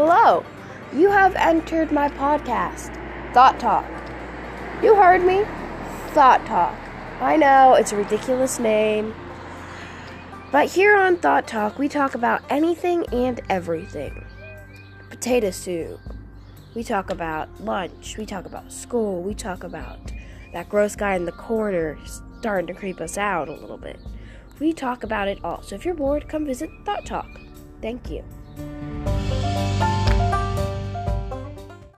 Hello, you have entered my podcast, Thot Talk. You heard me? Thot Talk. I know, it's a ridiculous name. But here on Thot Talk, we talk about anything and everything. Potato soup. We talk about lunch. We talk about school. We talk about that gross guy in the corner starting to creep us out a little bit. We talk about it all. So if you're bored, come visit Thot Talk. Thank you.